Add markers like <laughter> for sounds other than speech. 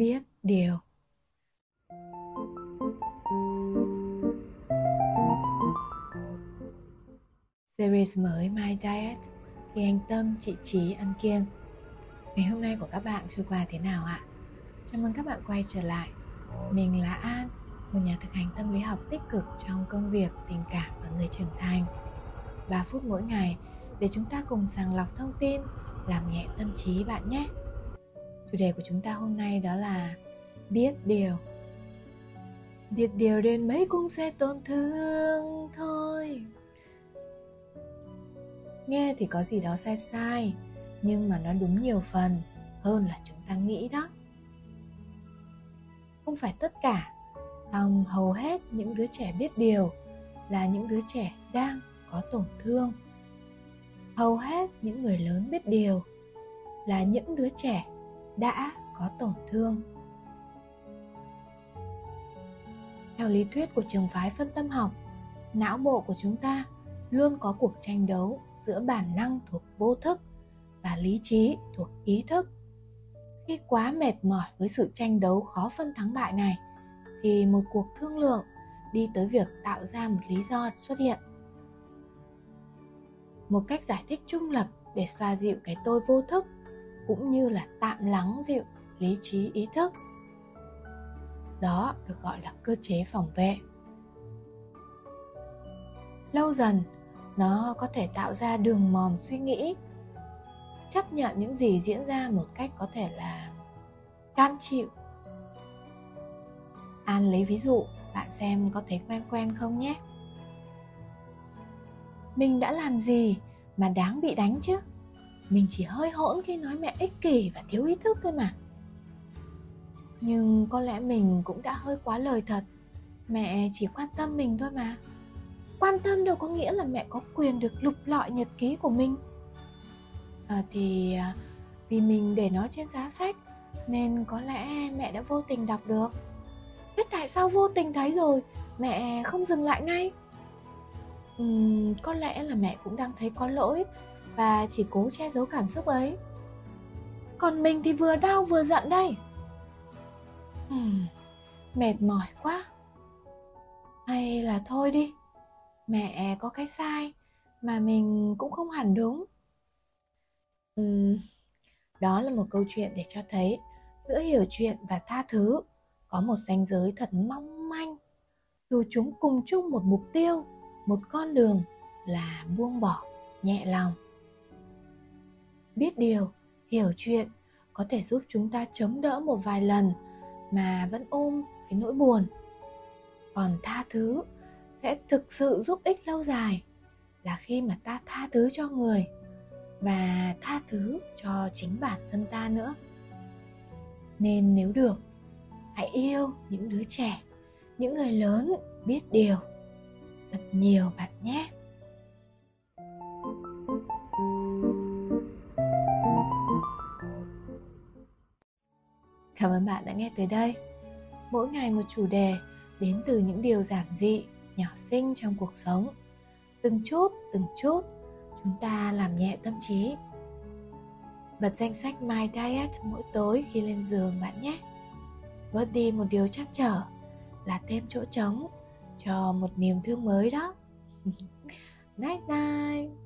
biết điều. Series mới My Diet khi anh Tâm, chị Trí ăn kiêng. Ngày hôm nay của các bạn trôi qua thế nào ạ? Chào mừng các bạn quay trở lại. Mình là An, một nhà thực hành tâm lý học tích cực trong công việc, tình cảm và người trưởng thành. 3 phút mỗi ngày để chúng ta cùng sàng lọc thông tin, làm nhẹ tâm trí bạn nhé. Chủ đề của chúng ta hôm nay đó là biết điều. Biết điều đến mấy cũng sẽ tổn thương thôi. Nghe thì có gì đó sai sai, Nhưng mà nó đúng nhiều phần hơn là chúng ta nghĩ đó. Không phải tất cả, song hầu hết những đứa trẻ biết điều là những đứa trẻ đang có tổn thương. Hầu hết những người lớn biết điều là những đứa trẻ đã có tổn thương. Theo lý thuyết của trường phái phân tâm học, não bộ của chúng ta luôn có cuộc tranh đấu giữa bản năng thuộc vô thức và lý trí thuộc ý thức. Khi quá mệt mỏi với sự tranh đấu khó phân thắng bại này, thì một cuộc thương lượng đi tới việc tạo ra một lý do xuất hiện. Một cách giải thích trung lập để xoa dịu cái tôi vô thức cũng như là tạm lắng dịu lý trí ý thức. Đó được gọi là cơ chế phòng vệ. Lâu dần, nó có thể tạo ra đường mòn suy nghĩ, chấp nhận những gì diễn ra một cách có thể là cam chịu. An lấy ví dụ, bạn xem có thấy quen quen không nhé? Mình đã làm gì mà đáng bị đánh chứ? Mình chỉ hơi hỗn khi nói mẹ ích kỷ và thiếu ý thức thôi mà. Nhưng có lẽ mình cũng đã hơi quá lời thật. Mẹ chỉ quan tâm mình thôi mà. Quan tâm đâu có nghĩa là mẹ có quyền được lục lọi nhật ký của mình. Ờ, à, thì vì mình để nó trên giá sách nên có lẽ mẹ đã vô tình đọc được. Biết tại sao vô tình thấy rồi? Mẹ không dừng lại ngay. Uhm, có lẽ là mẹ cũng đang thấy có lỗi và chỉ cố che giấu cảm xúc ấy. Còn mình thì vừa đau vừa giận đây. Uhm, mệt mỏi quá. Hay là thôi đi mẹ có cái sai mà mình cũng không hẳn đúng. Uhm, đó là một câu chuyện để cho thấy giữa hiểu chuyện và tha thứ có một ranh giới thật mong manh. Dù chúng cùng chung một mục tiêu một con đường là buông bỏ nhẹ lòng biết điều, hiểu chuyện, có thể giúp chúng ta chống đỡ một vài lần mà vẫn ôm cái nỗi buồn. Còn tha thứ sẽ thực sự giúp ích lâu dài là khi mà ta tha thứ cho người và tha thứ cho chính bản thân ta nữa. Nên nếu được, hãy yêu những đứa trẻ, những người lớn biết điều, thật nhiều bạn nhé. Cảm ơn bạn đã nghe tới đây. Mỗi ngày một chủ đề đến từ những điều giản dị, nhỏ xinh trong cuộc sống. Từng chút từng chút, chúng ta làm nhẹ tâm trí. Bật danh sách My Diet mỗi tối khi lên giường bạn nhé. Bớt đi một điều chắc trở là thêm chỗ trống cho một niềm thương mới đó. <laughs> Night night!